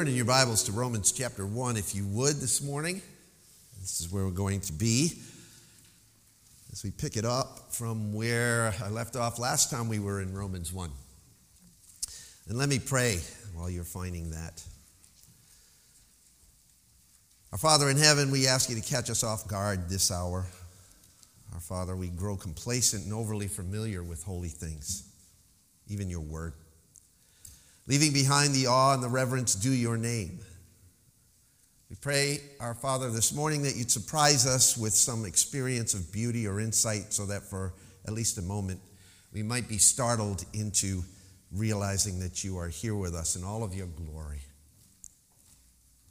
Turn in your Bibles to Romans chapter 1, if you would, this morning. This is where we're going to be. As we pick it up from where I left off last time we were in Romans 1. And let me pray while you're finding that. Our Father in heaven, we ask you to catch us off guard this hour. Our Father, we grow complacent and overly familiar with holy things, even your word leaving behind the awe and the reverence due your name. We pray, our Father, this morning that you'd surprise us with some experience of beauty or insight so that for at least a moment we might be startled into realizing that you are here with us in all of your glory.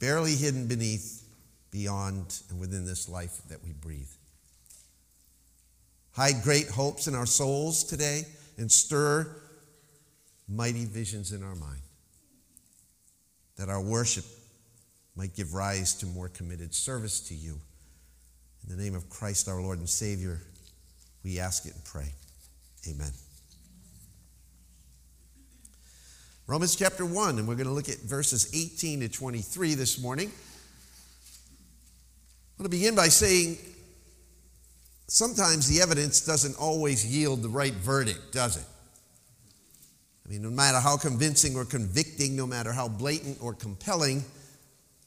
Barely hidden beneath, beyond, and within this life that we breathe. Hide great hopes in our souls today and stir mighty visions in our mind, that our worship might give rise to more committed service to you. In the name of Christ our Lord and Savior, we ask it and pray. Amen. Romans chapter 1, and we're going to look at verses 18 to 23 this morning. I want to begin by saying sometimes the evidence doesn't always yield the right verdict, does it? I mean, no matter how convincing or convicting, no matter how blatant or compelling,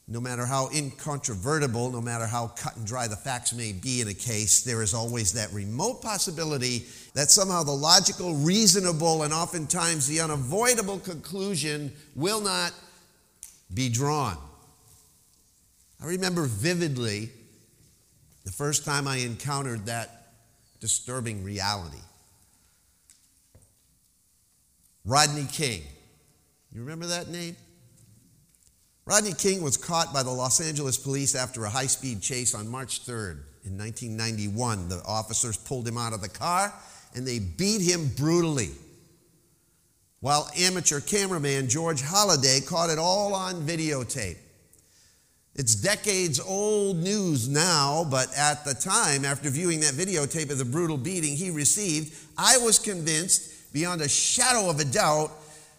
no matter how incontrovertible, no matter how cut and dry the facts may be in a case, there is always that remote possibility that somehow the logical, reasonable, and oftentimes the unavoidable conclusion will not be drawn. I remember vividly the first time I encountered that disturbing reality. Rodney King. You remember that name? Rodney King was caught by the Los Angeles police after a high speed chase on March 3rd in 1991. The officers pulled him out of the car and they beat him brutally. While amateur cameraman George Holliday caught it all on videotape. It's decades old news now, but at the time, after viewing that videotape of the brutal beating he received, I was convinced beyond a shadow of a doubt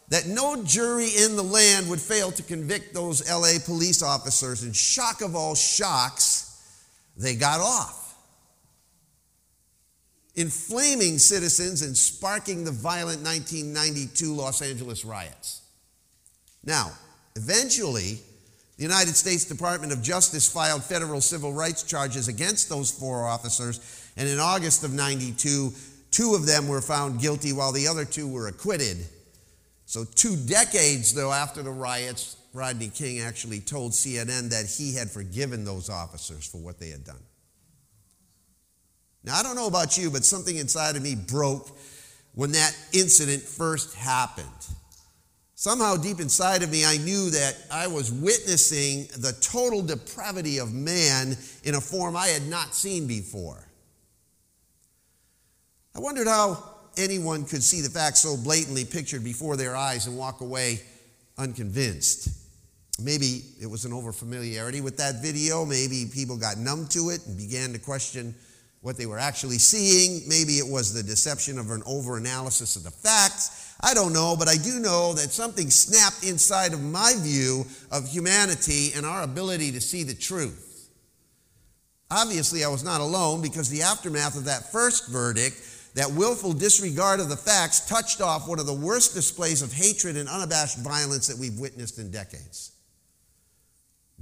that no jury in the land would fail to convict those LA police officers. And shock of all shocks, they got off. Inflaming citizens and sparking the violent 1992 Los Angeles riots. Now, eventually, the United States Department of Justice filed federal civil rights charges against those four officers, and in August of 92, Two of them were found guilty while the other two were acquitted. So, two decades, though, after the riots, Rodney King actually told CNN that he had forgiven those officers for what they had done. Now, I don't know about you, but something inside of me broke when that incident first happened. Somehow, deep inside of me, I knew that I was witnessing the total depravity of man in a form I had not seen before. I wondered how anyone could see the facts so blatantly pictured before their eyes and walk away unconvinced. Maybe it was an overfamiliarity with that video. Maybe people got numb to it and began to question what they were actually seeing. Maybe it was the deception of an overanalysis of the facts. I don't know, but I do know that something snapped inside of my view of humanity and our ability to see the truth. Obviously, I was not alone because the aftermath of that first verdict that willful disregard of the facts touched off one of the worst displays of hatred and unabashed violence that we've witnessed in decades.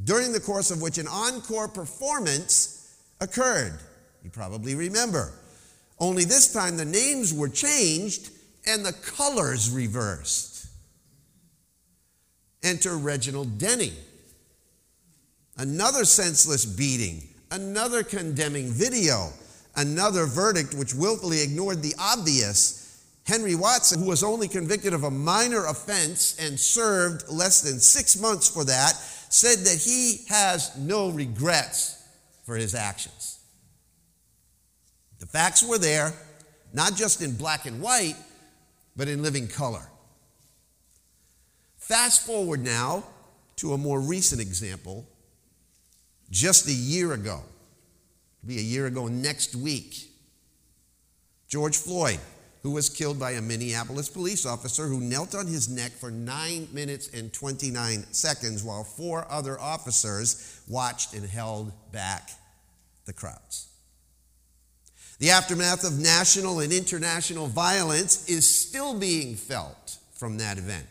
During the course of which an encore performance occurred. You probably remember. Only this time the names were changed and the colors reversed. Enter Reginald Denny. Another senseless beating, another condemning video another verdict which willfully ignored the obvious. Henry Watson, who was only convicted of a minor offense and served less than six months for that, said that he has no regrets for his actions. The facts were there, not just in black and white, but in living color. Fast forward now to a more recent example, just a year ago. It'll be a year ago next week. George Floyd, who was killed by a Minneapolis police officer who knelt on his neck for 9 minutes and 29 seconds while four other officers watched and held back the crowds. The aftermath of national and international violence is still being felt from that event.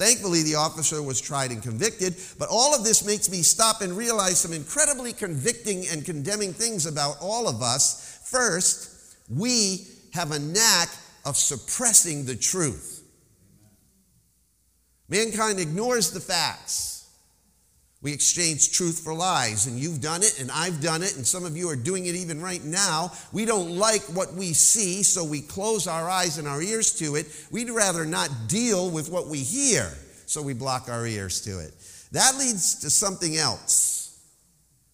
Thankfully, the officer was tried and convicted, but all of this makes me stop and realize some incredibly convicting and condemning things about all of us. First, we have a knack of suppressing the truth. Mankind ignores the facts. We exchange truth for lies, and you've done it, and I've done it, and some of you are doing it even right now. We don't like what we see, so we close our eyes and our ears to it. We'd rather not deal with what we hear, so we block our ears to it. That leads to something else.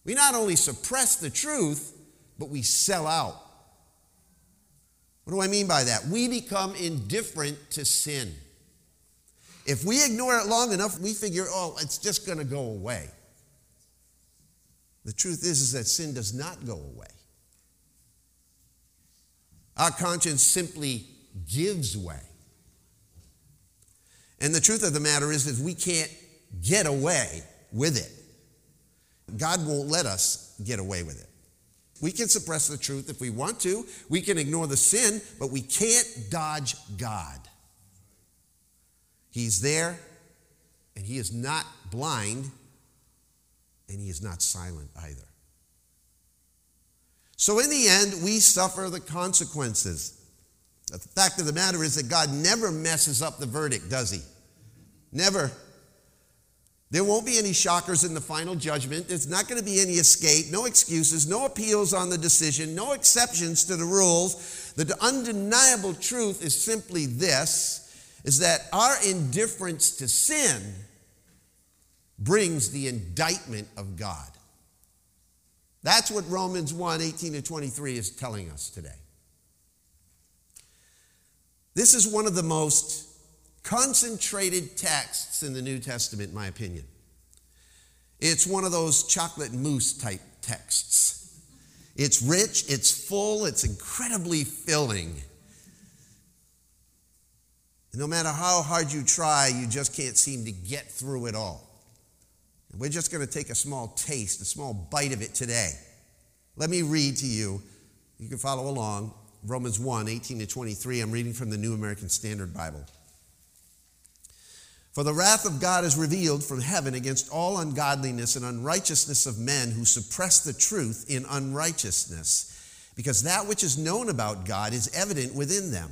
We not only suppress the truth, but we sell out. What do I mean by that? We become indifferent to sin. If we ignore it long enough, we figure, oh, it's just going to go away. The truth is, is that sin does not go away. Our conscience simply gives way. And the truth of the matter is, that we can't get away with it. God won't let us get away with it. We can suppress the truth if we want to. We can ignore the sin, but we can't dodge God. He's there, and He is not blind, and He is not silent either. So, in the end, we suffer the consequences. The fact of the matter is that God never messes up the verdict, does He? Never. There won't be any shockers in the final judgment. There's not going to be any escape, no excuses, no appeals on the decision, no exceptions to the rules. The undeniable truth is simply this is that our indifference to sin brings the indictment of God. That's what Romans 1 18 to 23 is telling us today. This is one of the most concentrated texts in the New Testament, in my opinion. It's one of those chocolate mousse type texts. It's rich, it's full, it's incredibly filling. No matter how hard you try, you just can't seem to get through it all. And we're just going to take a small taste, a small bite of it today. Let me read to you. You can follow along. Romans 1 18 to 23. I'm reading from the New American Standard Bible. For the wrath of God is revealed from heaven against all ungodliness and unrighteousness of men who suppress the truth in unrighteousness, because that which is known about God is evident within them,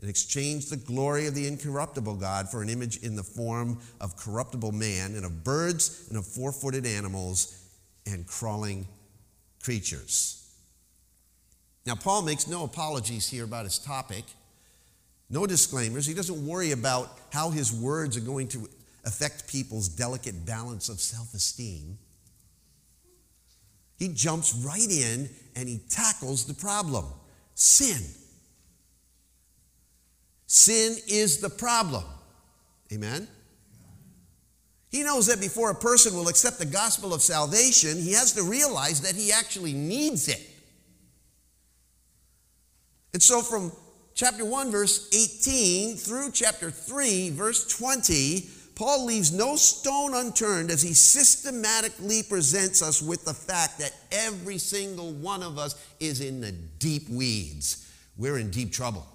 and exchanged the glory of the incorruptible God for an image in the form of corruptible man, and of birds, and of four footed animals, and crawling creatures. Now, Paul makes no apologies here about his topic. No disclaimers. He doesn't worry about how his words are going to affect people's delicate balance of self esteem. He jumps right in and he tackles the problem sin. Sin is the problem. Amen? He knows that before a person will accept the gospel of salvation, he has to realize that he actually needs it. And so, from chapter 1, verse 18 through chapter 3, verse 20, Paul leaves no stone unturned as he systematically presents us with the fact that every single one of us is in the deep weeds. We're in deep trouble.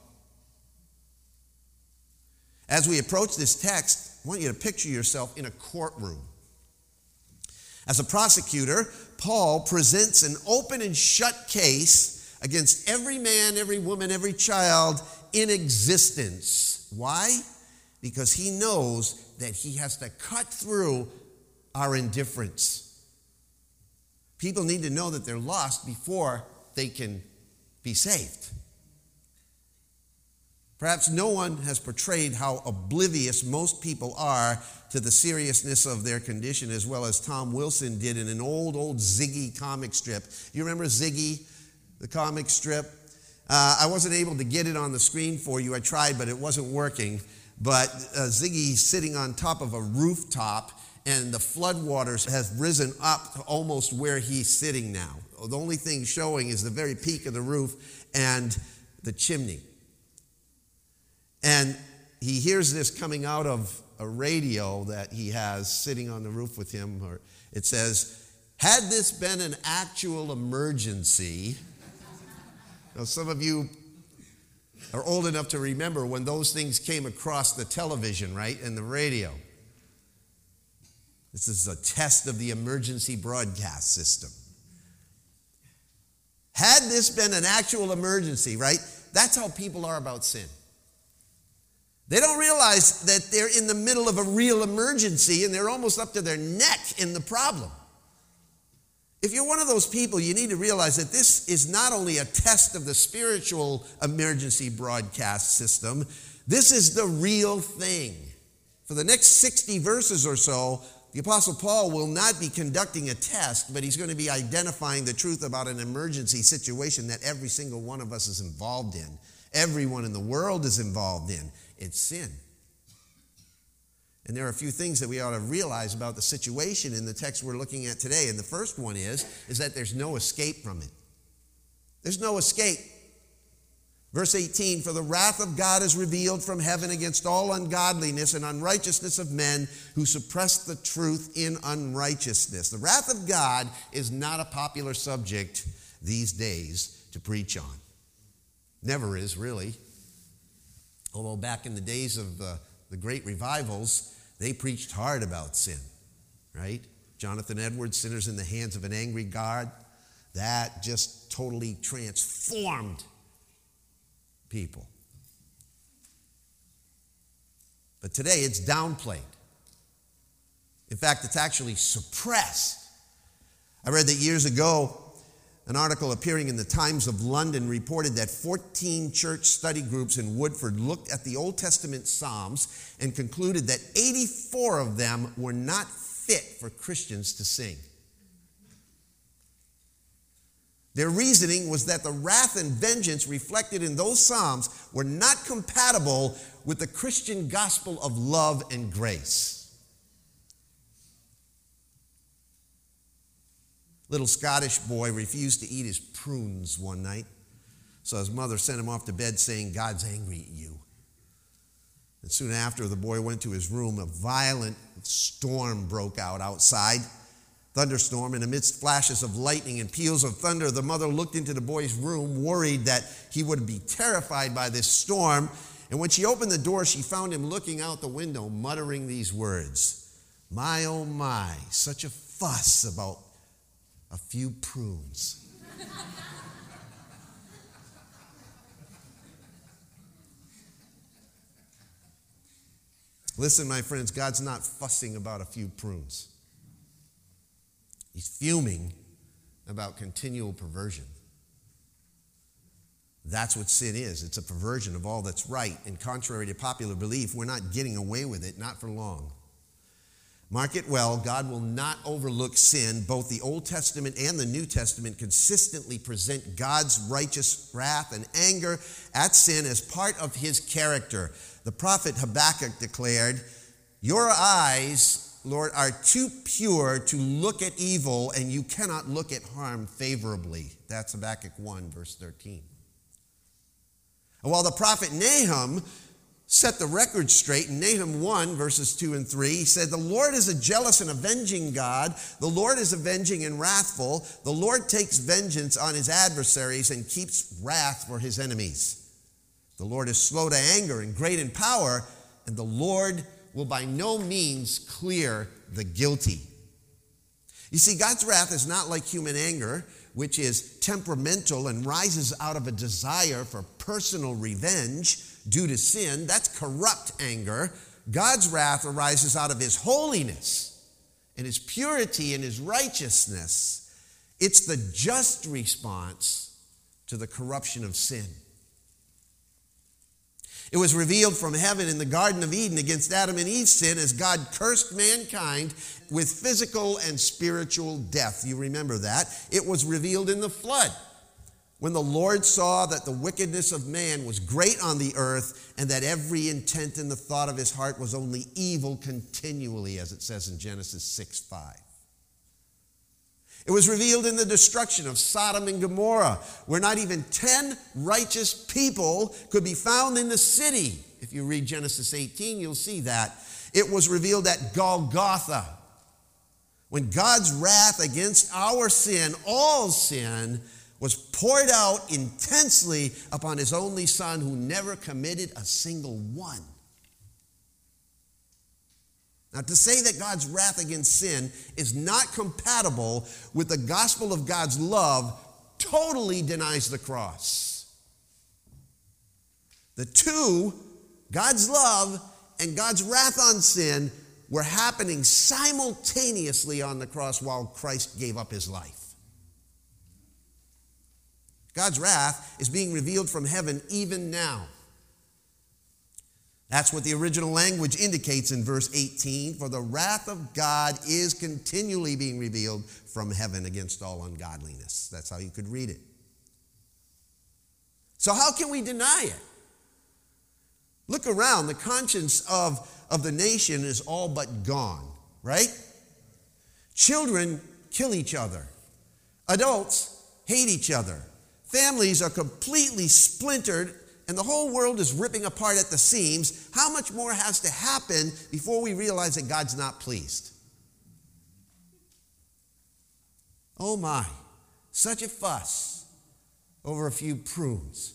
As we approach this text, I want you to picture yourself in a courtroom. As a prosecutor, Paul presents an open and shut case against every man, every woman, every child in existence. Why? Because he knows that he has to cut through our indifference. People need to know that they're lost before they can be saved. Perhaps no one has portrayed how oblivious most people are to the seriousness of their condition as well as Tom Wilson did in an old, old Ziggy comic strip. You remember Ziggy, the comic strip? Uh, I wasn't able to get it on the screen for you. I tried, but it wasn't working. But uh, Ziggy's sitting on top of a rooftop, and the floodwaters have risen up to almost where he's sitting now. The only thing showing is the very peak of the roof and the chimney. And he hears this coming out of a radio that he has sitting on the roof with him. Or it says, Had this been an actual emergency, now some of you are old enough to remember when those things came across the television, right, and the radio. This is a test of the emergency broadcast system. Had this been an actual emergency, right? That's how people are about sin. They don't realize that they're in the middle of a real emergency and they're almost up to their neck in the problem. If you're one of those people, you need to realize that this is not only a test of the spiritual emergency broadcast system, this is the real thing. For the next 60 verses or so, the Apostle Paul will not be conducting a test, but he's going to be identifying the truth about an emergency situation that every single one of us is involved in. Everyone in the world is involved in. It's sin. And there are a few things that we ought to realize about the situation in the text we're looking at today. And the first one is, is that there's no escape from it. There's no escape. Verse 18 For the wrath of God is revealed from heaven against all ungodliness and unrighteousness of men who suppress the truth in unrighteousness. The wrath of God is not a popular subject these days to preach on. Never is, really. Although back in the days of the, the great revivals, they preached hard about sin, right? Jonathan Edwards, Sinners in the Hands of an Angry God, that just totally transformed people. But today it's downplayed. In fact, it's actually suppressed. I read that years ago, an article appearing in the Times of London reported that 14 church study groups in Woodford looked at the Old Testament Psalms and concluded that 84 of them were not fit for Christians to sing. Their reasoning was that the wrath and vengeance reflected in those Psalms were not compatible with the Christian gospel of love and grace. Little Scottish boy refused to eat his prunes one night. So his mother sent him off to bed saying, God's angry at you. And soon after, the boy went to his room. A violent storm broke out outside. Thunderstorm, and amidst flashes of lightning and peals of thunder, the mother looked into the boy's room, worried that he would be terrified by this storm. And when she opened the door, she found him looking out the window, muttering these words My, oh my, such a fuss about a few prunes. Listen, my friends, God's not fussing about a few prunes. He's fuming about continual perversion. That's what sin is. It's a perversion of all that's right. And contrary to popular belief, we're not getting away with it, not for long. Mark it well, God will not overlook sin. Both the Old Testament and the New Testament consistently present God's righteous wrath and anger at sin as part of his character. The prophet Habakkuk declared, Your eyes, Lord, are too pure to look at evil, and you cannot look at harm favorably. That's Habakkuk 1, verse 13. And while the prophet Nahum set the record straight in Nahum 1, verses 2 and 3. He said, The Lord is a jealous and avenging God. The Lord is avenging and wrathful. The Lord takes vengeance on his adversaries and keeps wrath for his enemies. The Lord is slow to anger and great in power, and the Lord will by no means clear the guilty. You see, God's wrath is not like human anger, which is temperamental and rises out of a desire for personal revenge due to sin. That's corrupt anger. God's wrath arises out of his holiness and his purity and his righteousness. It's the just response to the corruption of sin. It was revealed from heaven in the Garden of Eden against Adam and Eve's sin as God cursed mankind with physical and spiritual death. You remember that? It was revealed in the flood when the Lord saw that the wickedness of man was great on the earth and that every intent in the thought of his heart was only evil continually, as it says in Genesis 6 5. It was revealed in the destruction of Sodom and Gomorrah, where not even 10 righteous people could be found in the city. If you read Genesis 18, you'll see that. It was revealed at Golgotha, when God's wrath against our sin, all sin, was poured out intensely upon his only son who never committed a single one. Now, to say that God's wrath against sin is not compatible with the gospel of God's love totally denies the cross. The two, God's love and God's wrath on sin, were happening simultaneously on the cross while Christ gave up his life. God's wrath is being revealed from heaven even now. That's what the original language indicates in verse 18. For the wrath of God is continually being revealed from heaven against all ungodliness. That's how you could read it. So, how can we deny it? Look around. The conscience of, of the nation is all but gone, right? Children kill each other, adults hate each other, families are completely splintered and the whole world is ripping apart at the seams, how much more has to happen before we realize that God's not pleased? Oh my, such a fuss over a few prunes.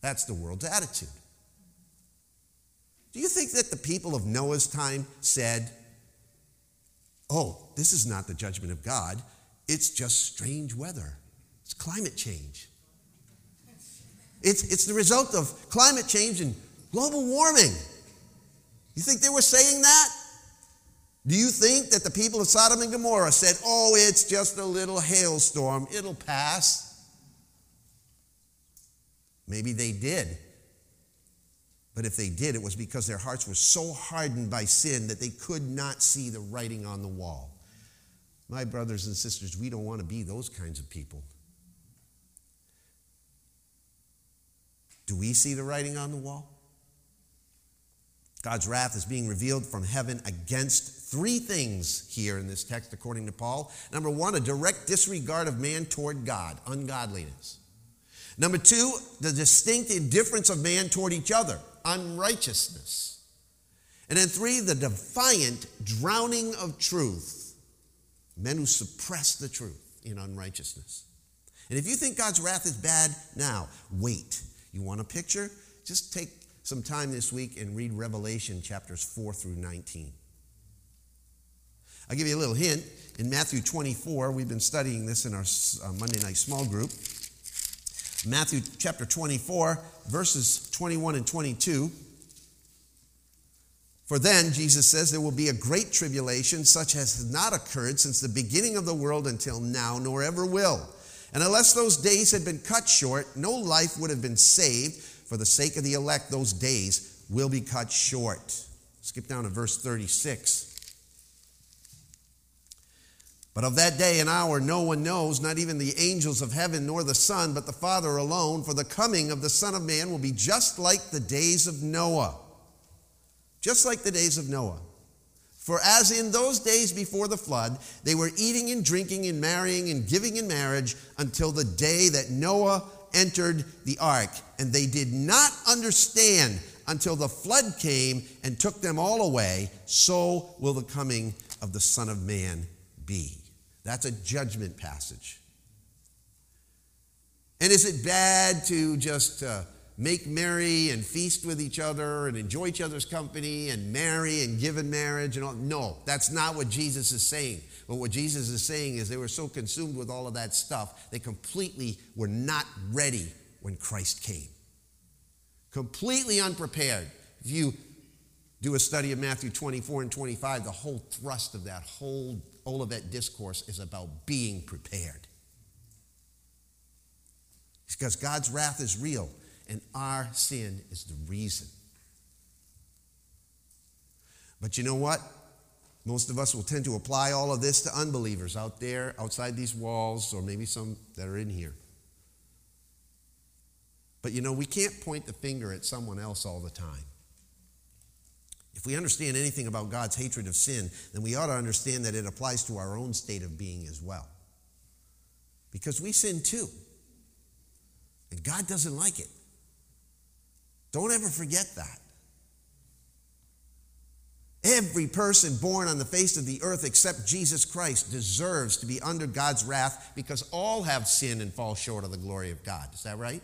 That's the world's attitude. Do you think that the people of Noah's time said, Oh, this is not the judgment of God, it's just strange weather, it's climate change? It's, it's the result of climate change and global warming. You think they were saying that? Do you think that the people of Sodom and Gomorrah said, oh, it's just a little hailstorm, it'll pass? Maybe they did. But if they did, it was because their hearts were so hardened by sin that they could not see the writing on the wall. My brothers and sisters, we don't want to be those kinds of people. Do we see the writing on the wall? God's wrath is being revealed from heaven against three things here in this text, according to Paul. Number one, a direct disregard of man toward God, ungodliness. Number two, the distinct indifference of man toward each other, unrighteousness. And then three, the defiant drowning of truth, men who suppress the truth in unrighteousness. And if you think God's wrath is bad now, wait. You want a picture? Just take some time this week and read Revelation chapters 4 through 19. I'll give you a little hint. In Matthew 24, we've been studying this in our uh, Monday night small group. Matthew chapter 24, verses 21 and 22. For then, Jesus says, there will be a great tribulation, such as has not occurred since the beginning of the world until now, nor ever will. And unless those days had been cut short, no life would have been saved. For the sake of the elect, those days will be cut short. Skip down to verse 36. But of that day and hour no one knows, not even the angels of heaven nor the Son, but the Father alone. For the coming of the Son of Man will be just like the days of Noah. Just like the days of Noah. For as in those days before the flood, they were eating and drinking and marrying and giving in marriage until the day that Noah entered the ark. And they did not understand until the flood came and took them all away. So will the coming of the Son of Man be. That's a judgment passage. And is it bad to just. Uh, make merry and feast with each other and enjoy each other's company and marry and give in marriage and all. No, that's not what Jesus is saying. But what Jesus is saying is they were so consumed with all of that stuff, they completely were not ready when Christ came. Completely unprepared. If you do a study of Matthew 24 and 25, the whole thrust of that whole Olivet discourse is about being prepared. Because God's wrath is real. And our sin is the reason. But you know what? Most of us will tend to apply all of this to unbelievers out there, outside these walls, or maybe some that are in here. But you know, we can't point the finger at someone else all the time. If we understand anything about God's hatred of sin, then we ought to understand that it applies to our own state of being as well. Because we sin too. And God doesn't like it. Don't ever forget that. Every person born on the face of the earth except Jesus Christ deserves to be under God's wrath because all have sinned and fall short of the glory of God. Is that right?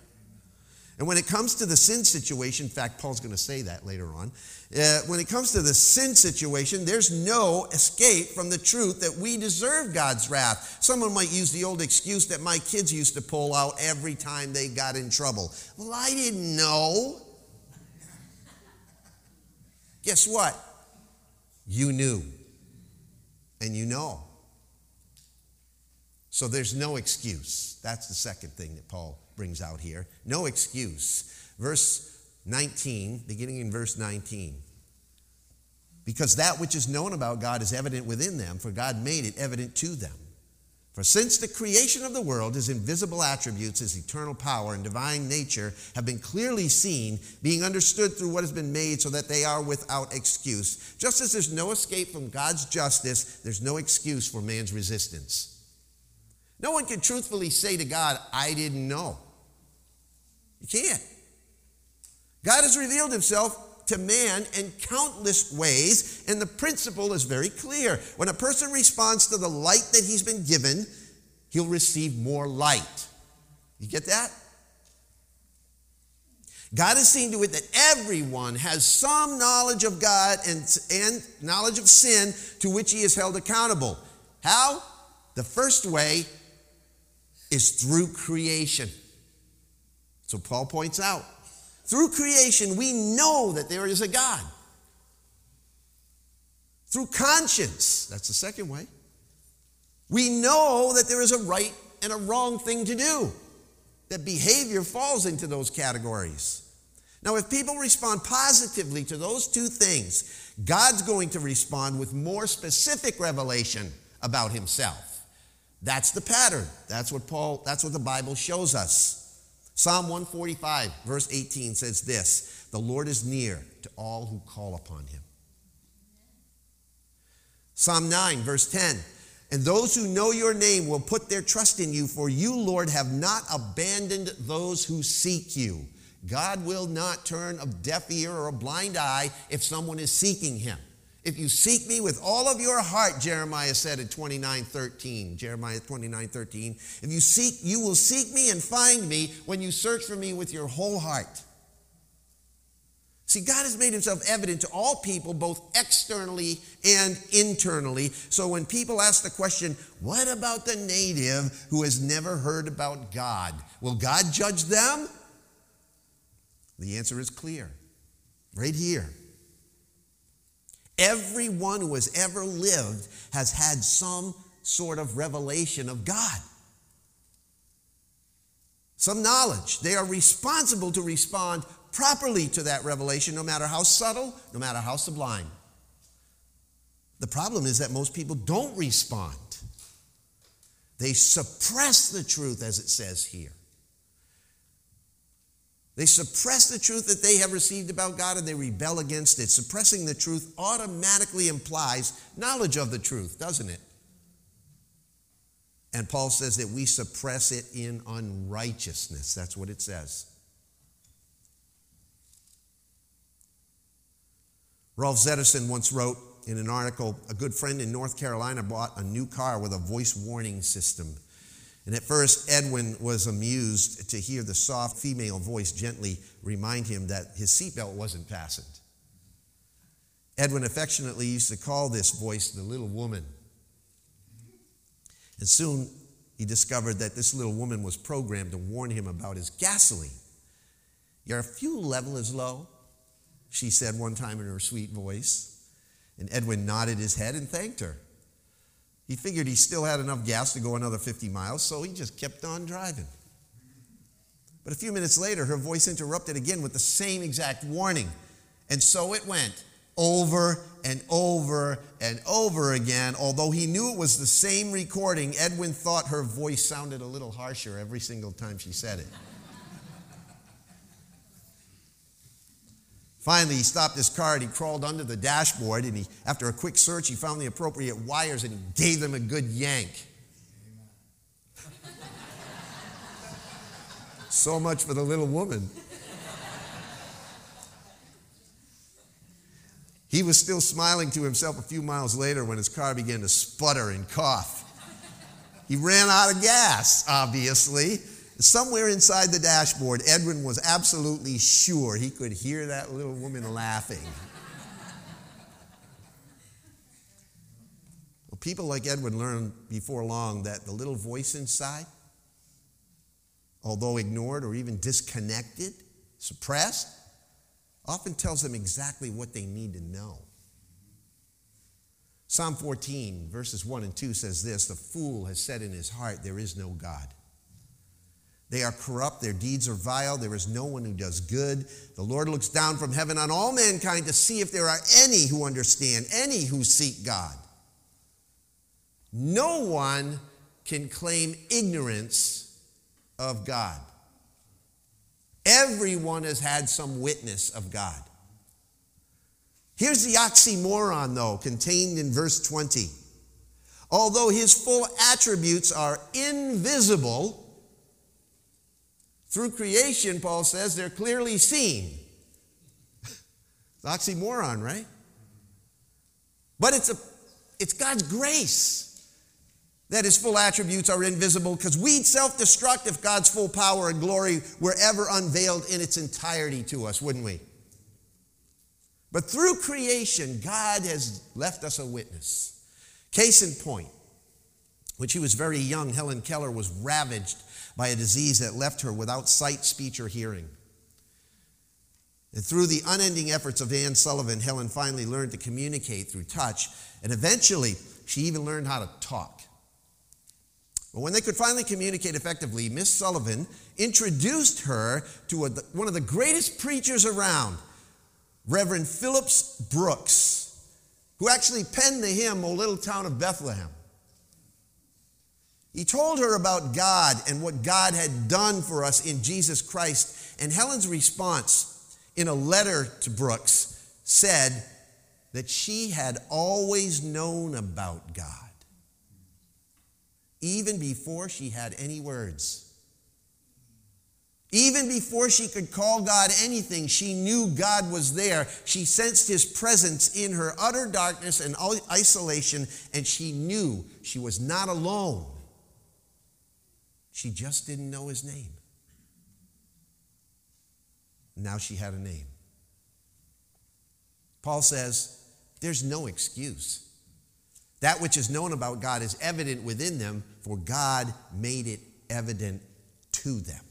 And when it comes to the sin situation, in fact, Paul's going to say that later on. Uh, when it comes to the sin situation, there's no escape from the truth that we deserve God's wrath. Someone might use the old excuse that my kids used to pull out every time they got in trouble. Well, I didn't know. Guess what? You knew. And you know. So there's no excuse. That's the second thing that Paul brings out here. No excuse. Verse 19, beginning in verse 19. Because that which is known about God is evident within them, for God made it evident to them. For since the creation of the world, his invisible attributes, his eternal power and divine nature have been clearly seen, being understood through what has been made, so that they are without excuse. Just as there's no escape from God's justice, there's no excuse for man's resistance. No one can truthfully say to God, I didn't know. You can't. God has revealed himself to man in countless ways, and the principle is very clear. When a person responds to the light that he's been given, he'll receive more light. You get that? God has seen to it that everyone has some knowledge of God and, and knowledge of sin to which he is held accountable. How? The first way is through creation. So Paul points out through creation, we know that there is a God. Through conscience, that's the second way, we know that there is a right and a wrong thing to do. That behavior falls into those categories. Now, if people respond positively to those two things, God's going to respond with more specific revelation about himself. That's the pattern. That's what Paul, that's what the Bible shows us. Psalm 145, verse 18 says this The Lord is near to all who call upon him. Psalm 9, verse 10 And those who know your name will put their trust in you, for you, Lord, have not abandoned those who seek you. God will not turn a deaf ear or a blind eye if someone is seeking him. If you seek me with all of your heart, Jeremiah said in 29 13. Jeremiah 29 13. If you seek, you will seek me and find me when you search for me with your whole heart. See, God has made himself evident to all people, both externally and internally. So when people ask the question, what about the native who has never heard about God? Will God judge them? The answer is clear, right here. Everyone who has ever lived has had some sort of revelation of God, some knowledge. They are responsible to respond properly to that revelation, no matter how subtle, no matter how sublime. The problem is that most people don't respond. They suppress the truth, as it says here. They suppress the truth that they have received about God and they rebel against it. Suppressing the truth automatically implies knowledge of the truth, doesn't it? And Paul says that we suppress it in unrighteousness. That's what it says. Rolf Zettersten once wrote in an article a good friend in North Carolina bought a new car with a voice warning system. And at first, Edwin was amused to hear the soft female voice gently remind him that his seatbelt wasn't fastened. Edwin affectionately used to call this voice the little woman. And soon he discovered that this little woman was programmed to warn him about his gasoline. Your fuel level is low, she said one time in her sweet voice. And Edwin nodded his head and thanked her. He figured he still had enough gas to go another 50 miles, so he just kept on driving. But a few minutes later, her voice interrupted again with the same exact warning. And so it went over and over and over again. Although he knew it was the same recording, Edwin thought her voice sounded a little harsher every single time she said it. Finally, he stopped his car and he crawled under the dashboard. And he, after a quick search, he found the appropriate wires and he gave them a good yank. so much for the little woman. He was still smiling to himself a few miles later when his car began to sputter and cough. He ran out of gas, obviously. Somewhere inside the dashboard, Edwin was absolutely sure he could hear that little woman laughing. well, people like Edwin learn before long that the little voice inside, although ignored or even disconnected, suppressed, often tells them exactly what they need to know. Psalm 14, verses 1 and 2 says this The fool has said in his heart, There is no God. They are corrupt, their deeds are vile, there is no one who does good. The Lord looks down from heaven on all mankind to see if there are any who understand, any who seek God. No one can claim ignorance of God. Everyone has had some witness of God. Here's the oxymoron, though, contained in verse 20. Although his full attributes are invisible, through creation, Paul says, they're clearly seen. it's oxymoron, right? But it's, a, it's God's grace that his full attributes are invisible because we'd self destruct if God's full power and glory were ever unveiled in its entirety to us, wouldn't we? But through creation, God has left us a witness. Case in point, when she was very young, Helen Keller was ravaged by a disease that left her without sight, speech, or hearing. And through the unending efforts of Anne Sullivan, Helen finally learned to communicate through touch, and eventually she even learned how to talk. But when they could finally communicate effectively, Miss Sullivan introduced her to a, one of the greatest preachers around, Reverend Phillips Brooks, who actually penned the hymn, O Little Town of Bethlehem. He told her about God and what God had done for us in Jesus Christ. And Helen's response in a letter to Brooks said that she had always known about God even before she had any words. Even before she could call God anything, she knew God was there. She sensed his presence in her utter darkness and isolation, and she knew she was not alone. She just didn't know his name. Now she had a name. Paul says, There's no excuse. That which is known about God is evident within them, for God made it evident to them.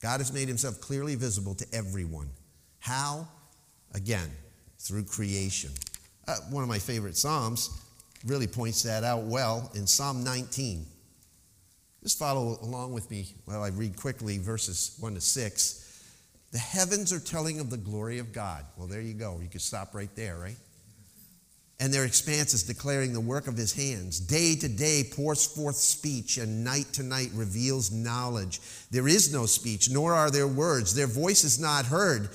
God has made himself clearly visible to everyone. How? Again, through creation. Uh, one of my favorite Psalms really points that out well in Psalm 19. Just follow along with me while I read quickly verses 1 to 6. The heavens are telling of the glory of God. Well, there you go. You could stop right there, right? and their expanse is declaring the work of his hands. Day to day pours forth speech, and night to night reveals knowledge. There is no speech, nor are there words. Their voice is not heard.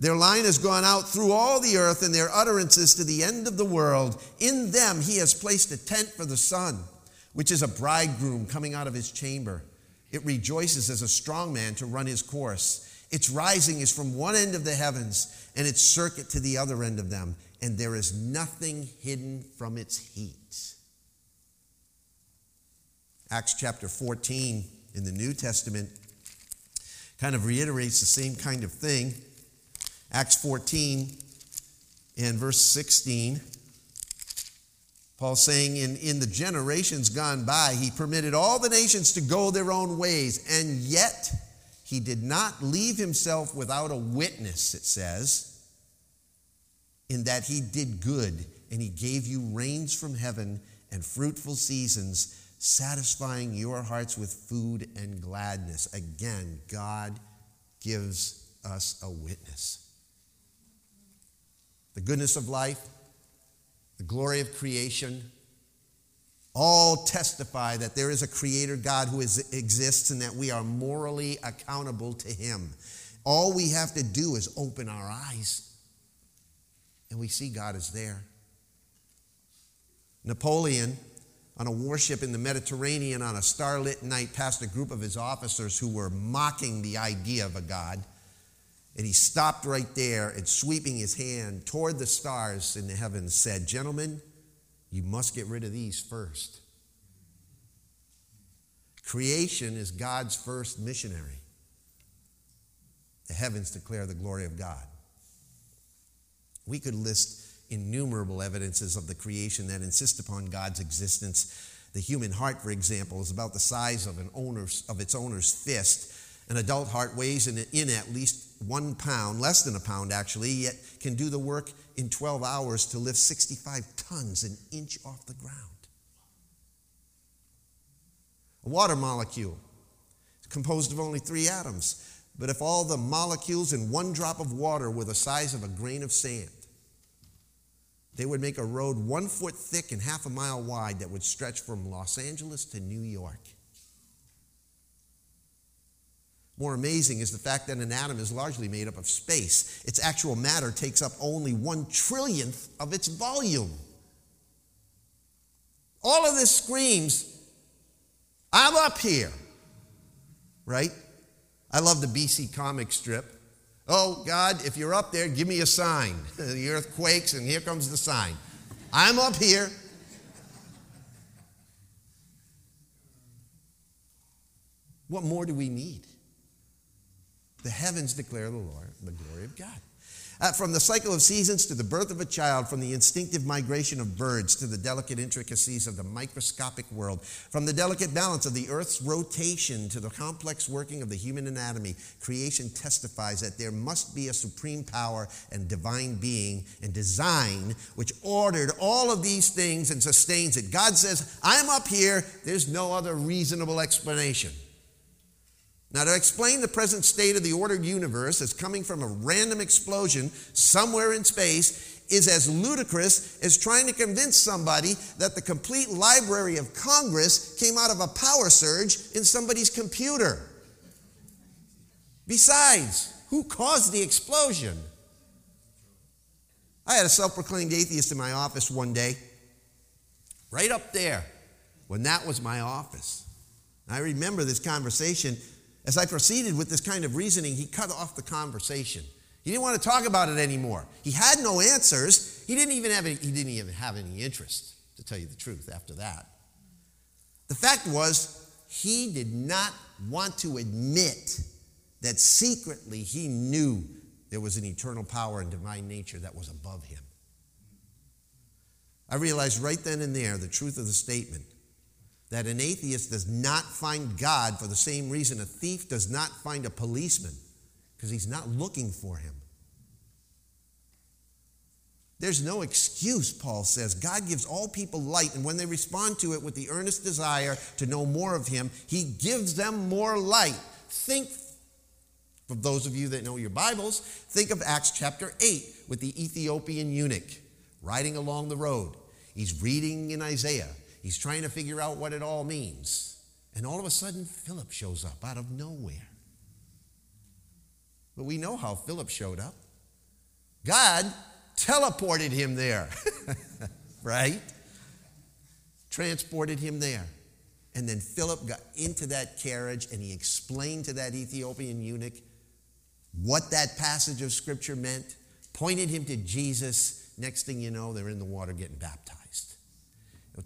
Their line has gone out through all the earth, and their utterances to the end of the world. In them he has placed a tent for the sun, which is a bridegroom coming out of his chamber. It rejoices as a strong man to run his course. Its rising is from one end of the heavens, and its circuit to the other end of them and there is nothing hidden from its heat. Acts chapter 14 in the New Testament kind of reiterates the same kind of thing. Acts 14 and verse 16. Paul saying, in, in the generations gone by, he permitted all the nations to go their own ways, and yet he did not leave himself without a witness, it says in that he did good and he gave you rains from heaven and fruitful seasons, satisfying your hearts with food and gladness. Again, God gives us a witness. The goodness of life, the glory of creation, all testify that there is a creator God who is, exists and that we are morally accountable to him. All we have to do is open our eyes and we see God is there. Napoleon, on a warship in the Mediterranean on a starlit night, passed a group of his officers who were mocking the idea of a God. And he stopped right there and, sweeping his hand toward the stars in the heavens, said, Gentlemen, you must get rid of these first. Creation is God's first missionary. The heavens declare the glory of God. We could list innumerable evidences of the creation that insist upon God's existence. The human heart, for example, is about the size of an owner's of its owner's fist. An adult heart weighs in, in at least one pound, less than a pound actually, yet can do the work in 12 hours to lift 65 tons, an inch off the ground. A water molecule is composed of only three atoms. But if all the molecules in one drop of water were the size of a grain of sand, they would make a road one foot thick and half a mile wide that would stretch from Los Angeles to New York. More amazing is the fact that an atom is largely made up of space. Its actual matter takes up only one trillionth of its volume. All of this screams, I'm up here, right? I love the BC comic strip. Oh, God, if you're up there, give me a sign. the earth quakes, and here comes the sign. I'm up here. What more do we need? The heavens declare the Lord, the glory of God. Uh, from the cycle of seasons to the birth of a child, from the instinctive migration of birds to the delicate intricacies of the microscopic world, from the delicate balance of the earth's rotation to the complex working of the human anatomy, creation testifies that there must be a supreme power and divine being and design which ordered all of these things and sustains it. God says, I'm up here, there's no other reasonable explanation. Now, to explain the present state of the ordered universe as coming from a random explosion somewhere in space is as ludicrous as trying to convince somebody that the complete Library of Congress came out of a power surge in somebody's computer. Besides, who caused the explosion? I had a self proclaimed atheist in my office one day, right up there, when that was my office. I remember this conversation as I proceeded with this kind of reasoning, he cut off the conversation. He didn't want to talk about it anymore. He had no answers. He didn't even have any, he didn't even have any interest, to tell you the truth, after that. The fact was, he did not want to admit that secretly he knew there was an eternal power and divine nature that was above him. I realized right then and there the truth of the statement that an atheist does not find God for the same reason a thief does not find a policeman, because he's not looking for him. There's no excuse, Paul says. God gives all people light, and when they respond to it with the earnest desire to know more of Him, He gives them more light. Think, for those of you that know your Bibles, think of Acts chapter 8 with the Ethiopian eunuch riding along the road. He's reading in Isaiah. He's trying to figure out what it all means. And all of a sudden, Philip shows up out of nowhere. But we know how Philip showed up. God teleported him there, right? Transported him there. And then Philip got into that carriage and he explained to that Ethiopian eunuch what that passage of scripture meant, pointed him to Jesus. Next thing you know, they're in the water getting baptized.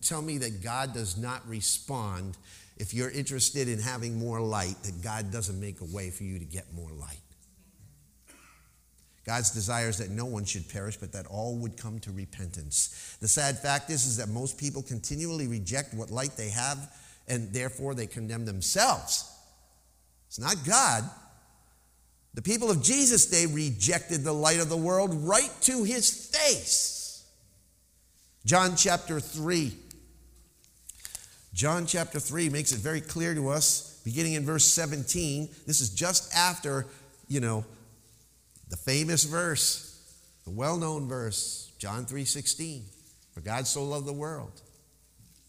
Tell me that God does not respond if you're interested in having more light, that God doesn't make a way for you to get more light. God's desire is that no one should perish, but that all would come to repentance. The sad fact is, is that most people continually reject what light they have, and therefore they condemn themselves. It's not God. The people of Jesus' day rejected the light of the world right to his face. John chapter 3. John chapter 3 makes it very clear to us, beginning in verse 17. This is just after, you know, the famous verse, the well-known verse, John 3:16. For God so loved the world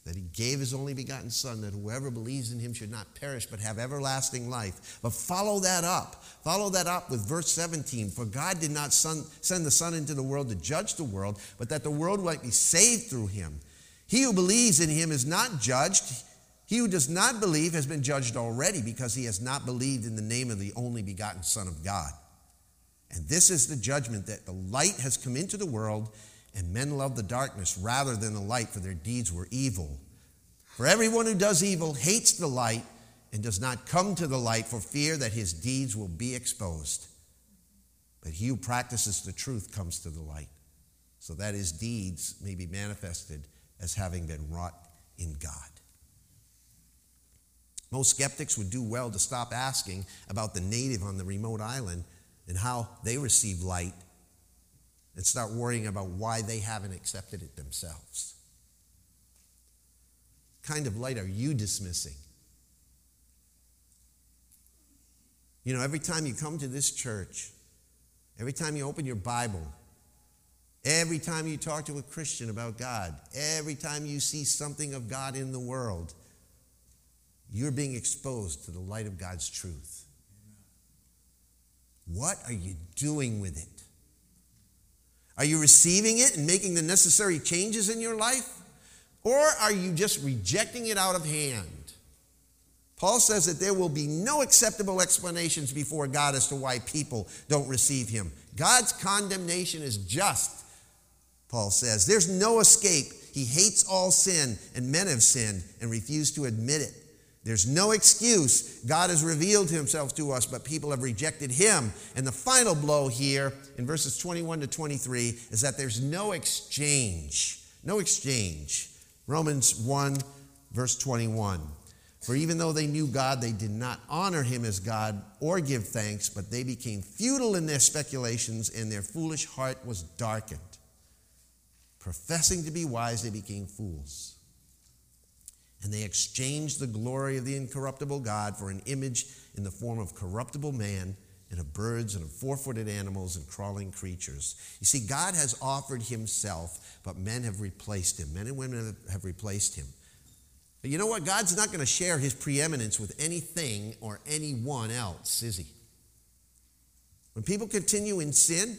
that he gave his only begotten Son, that whoever believes in him should not perish but have everlasting life. But follow that up. Follow that up with verse 17. For God did not son, send the Son into the world to judge the world, but that the world might be saved through him. He who believes in him is not judged. He who does not believe has been judged already because he has not believed in the name of the only begotten Son of God. And this is the judgment that the light has come into the world and men love the darkness rather than the light, for their deeds were evil. For everyone who does evil hates the light and does not come to the light for fear that his deeds will be exposed. But he who practices the truth comes to the light, so that his deeds may be manifested as having been wrought in God. Most skeptics would do well to stop asking about the native on the remote island and how they receive light and start worrying about why they haven't accepted it themselves. What kind of light are you dismissing? You know, every time you come to this church, every time you open your Bible, every time you talk to a Christian about God, every time you see something of God in the world, you're being exposed to the light of God's truth. What are you doing with it? Are you receiving it and making the necessary changes in your life? Or are you just rejecting it out of hand? Paul says that there will be no acceptable explanations before God as to why people don't receive him. God's condemnation is just, Paul says. There's no escape. He hates all sin, and men have sinned and refuse to admit it. There's no excuse. God has revealed himself to us, but people have rejected him. And the final blow here in verses 21 to 23 is that there's no exchange. No exchange. Romans 1, verse 21. For even though they knew God, they did not honor him as God or give thanks, but they became futile in their speculations, and their foolish heart was darkened. Professing to be wise, they became fools and they exchanged the glory of the incorruptible God for an image in the form of corruptible man and of birds and of four footed animals and crawling creatures. You see, God has offered himself, but men have replaced him. Men and women have replaced him. But you know what? God's not going to share his preeminence with anything or anyone else, is he? When people continue in sin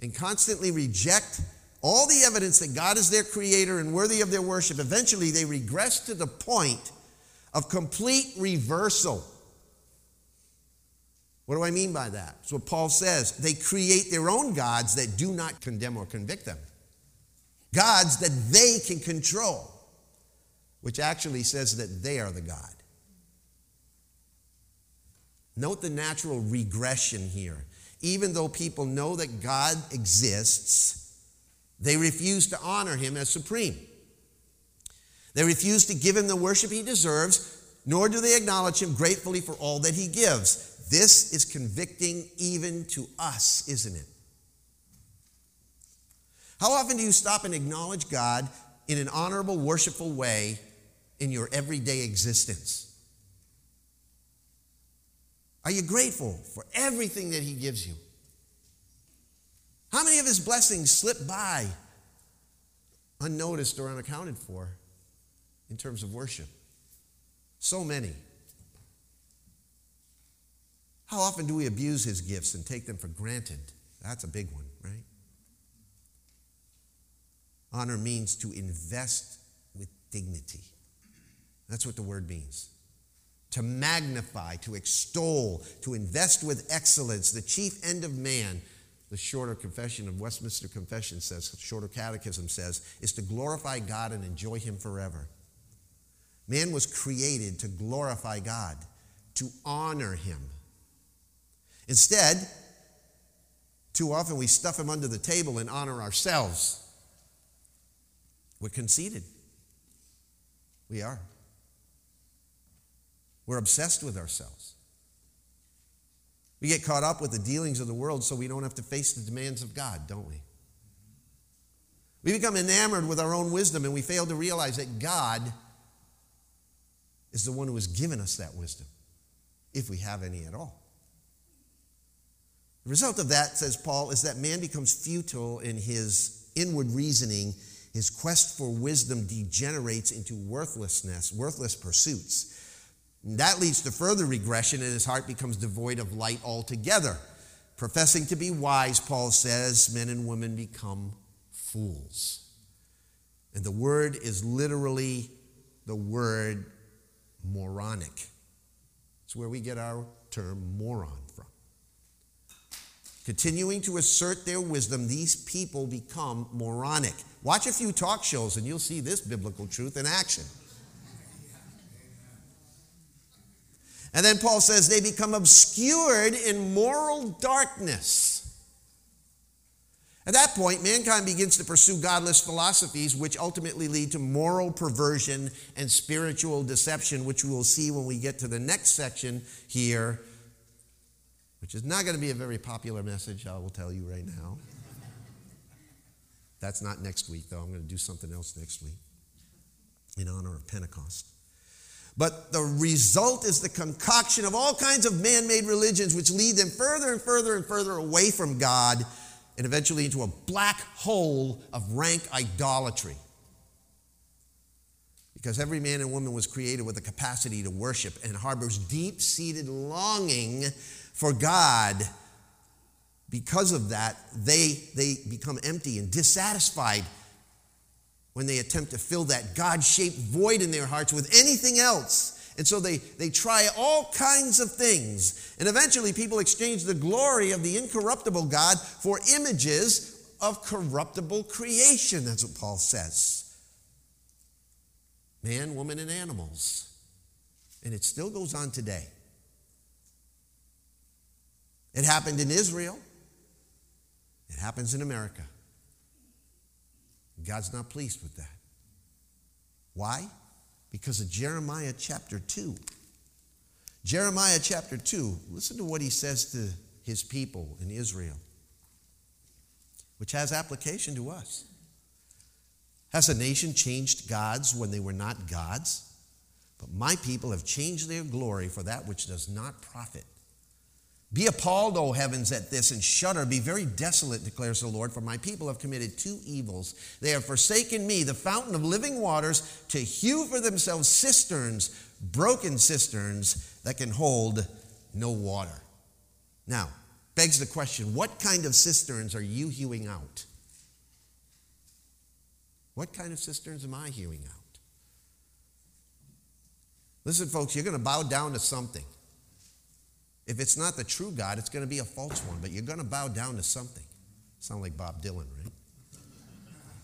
and constantly reject all the evidence that God is their creator and worthy of their worship, eventually they regress to the point of complete reversal. What do I mean by that? That's what Paul says. They create their own gods that do not condemn or convict them, gods that they can control, which actually says that they are the God. Note the natural regression here. Even though people know that God exists, they refuse to honor him as supreme. They refuse to give him the worship he deserves, nor do they acknowledge him gratefully for all that he gives. This is convicting even to us, isn't it? How often do you stop and acknowledge God in an honorable, worshipful way in your everyday existence? Are you grateful for everything that he gives you? How many of his blessings slip by unnoticed or unaccounted for in terms of worship? So many. How often do we abuse his gifts and take them for granted? That's a big one, right? Honor means to invest with dignity. That's what the word means. To magnify, to extol, to invest with excellence, the chief end of man the shorter confession of Westminster Confession says, shorter catechism says, is to glorify God and enjoy Him forever. Man was created to glorify God, to honor Him. Instead, too often we stuff Him under the table and honor ourselves. We're conceited. We are. We're obsessed with ourselves. We get caught up with the dealings of the world so we don't have to face the demands of God, don't we? We become enamored with our own wisdom and we fail to realize that God is the one who has given us that wisdom, if we have any at all. The result of that, says Paul, is that man becomes futile in his inward reasoning. His quest for wisdom degenerates into worthlessness, worthless pursuits. And that leads to further regression, and his heart becomes devoid of light altogether. Professing to be wise, Paul says, men and women become fools. And the word is literally the word moronic. It's where we get our term moron from. Continuing to assert their wisdom, these people become moronic. Watch a few talk shows and you'll see this biblical truth in action. And then Paul says they become obscured in moral darkness. At that point, mankind begins to pursue godless philosophies, which ultimately lead to moral perversion and spiritual deception, which we will see when we get to the next section here, which is not going to be a very popular message, I will tell you right now. That's not next week, though. I'm going to do something else next week in honor of Pentecost. But the result is the concoction of all kinds of man made religions, which lead them further and further and further away from God and eventually into a black hole of rank idolatry. Because every man and woman was created with a capacity to worship and harbors deep seated longing for God. Because of that, they, they become empty and dissatisfied when they attempt to fill that God shaped void in their hearts with anything else and so they, they try all kinds of things. And eventually, people exchange the glory of the incorruptible God for images of corruptible creation. That's what Paul says man, woman, and animals. And it still goes on today. It happened in Israel, it happens in America. God's not pleased with that. Why? because of Jeremiah chapter 2. Jeremiah chapter 2, listen to what he says to his people in Israel, which has application to us. Has a nation changed gods when they were not gods? But my people have changed their glory for that which does not profit. Be appalled, O heavens, at this, and shudder. Be very desolate, declares the Lord, for my people have committed two evils. They have forsaken me, the fountain of living waters, to hew for themselves cisterns, broken cisterns that can hold no water. Now, begs the question what kind of cisterns are you hewing out? What kind of cisterns am I hewing out? Listen, folks, you're going to bow down to something. If it's not the true God, it's going to be a false one, but you're going to bow down to something. Sound like Bob Dylan, right?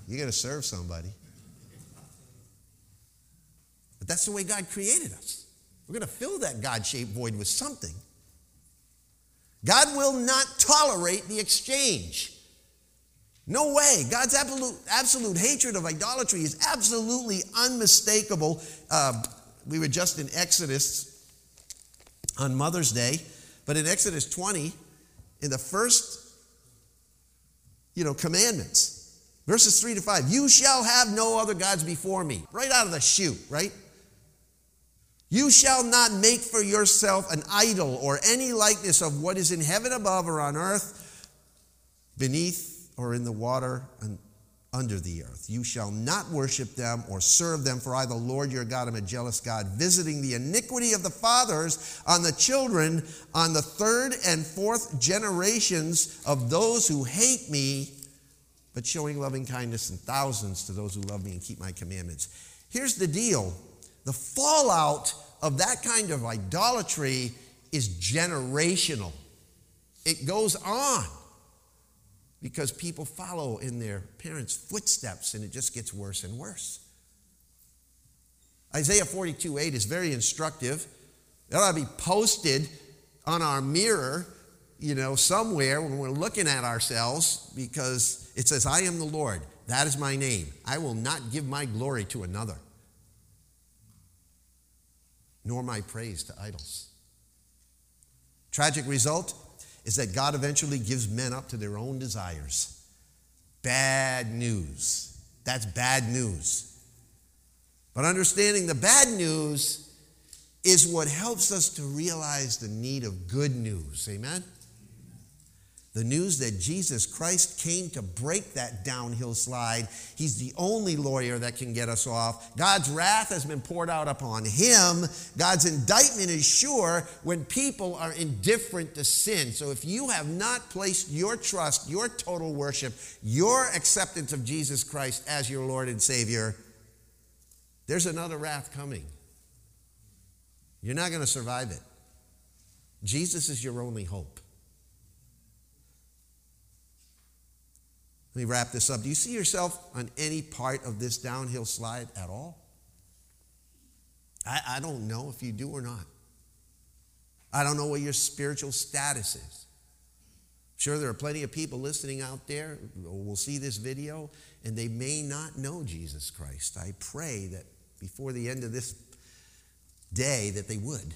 You're going to serve somebody. But that's the way God created us. We're going to fill that God shaped void with something. God will not tolerate the exchange. No way. God's absolute, absolute hatred of idolatry is absolutely unmistakable. Uh, we were just in Exodus on Mother's Day, but in Exodus 20, in the first, you know, commandments, verses 3 to 5, you shall have no other gods before me. Right out of the chute, right? You shall not make for yourself an idol or any likeness of what is in heaven above or on earth, beneath or in the water under the earth. You shall not worship them or serve them, for I, the Lord your God, am a jealous God, visiting the iniquity of the fathers on the children, on the third and fourth generations of those who hate me, but showing loving kindness in thousands to those who love me and keep my commandments. Here's the deal the fallout of that kind of idolatry is generational, it goes on because people follow in their parents' footsteps and it just gets worse and worse. Isaiah 42 8 is very instructive. It ought to be posted on our mirror, you know, somewhere when we're looking at ourselves because it says, I am the Lord. That is my name. I will not give my glory to another, nor my praise to idols. Tragic result is that God eventually gives men up to their own desires. Bad news. That's bad news. But understanding the bad news is what helps us to realize the need of good news. Amen? The news that Jesus Christ came to break that downhill slide. He's the only lawyer that can get us off. God's wrath has been poured out upon him. God's indictment is sure when people are indifferent to sin. So if you have not placed your trust, your total worship, your acceptance of Jesus Christ as your Lord and Savior, there's another wrath coming. You're not going to survive it. Jesus is your only hope. Let me wrap this up. Do you see yourself on any part of this downhill slide at all? I, I don't know if you do or not. I don't know what your spiritual status is. I'm sure there are plenty of people listening out there who will see this video and they may not know Jesus Christ. I pray that before the end of this day that they would,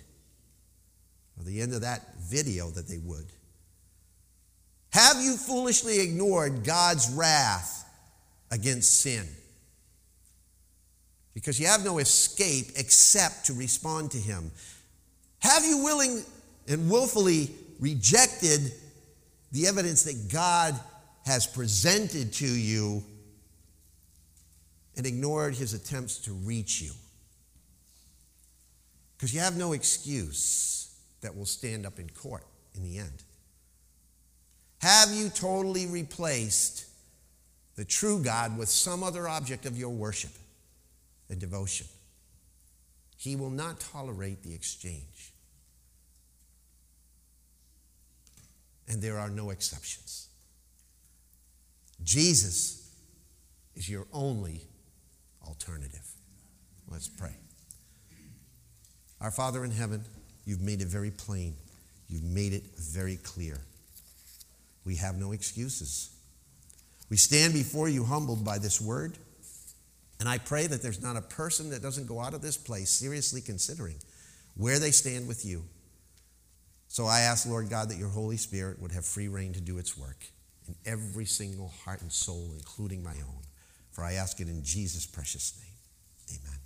or the end of that video that they would. Have you foolishly ignored God's wrath against sin? Because you have no escape except to respond to Him. Have you willing and willfully rejected the evidence that God has presented to you and ignored His attempts to reach you? Because you have no excuse that will stand up in court in the end. Have you totally replaced the true God with some other object of your worship and devotion? He will not tolerate the exchange. And there are no exceptions. Jesus is your only alternative. Let's pray. Our Father in heaven, you've made it very plain, you've made it very clear. We have no excuses. We stand before you humbled by this word. And I pray that there's not a person that doesn't go out of this place seriously considering where they stand with you. So I ask, Lord God, that your Holy Spirit would have free rein to do its work in every single heart and soul, including my own. For I ask it in Jesus' precious name. Amen.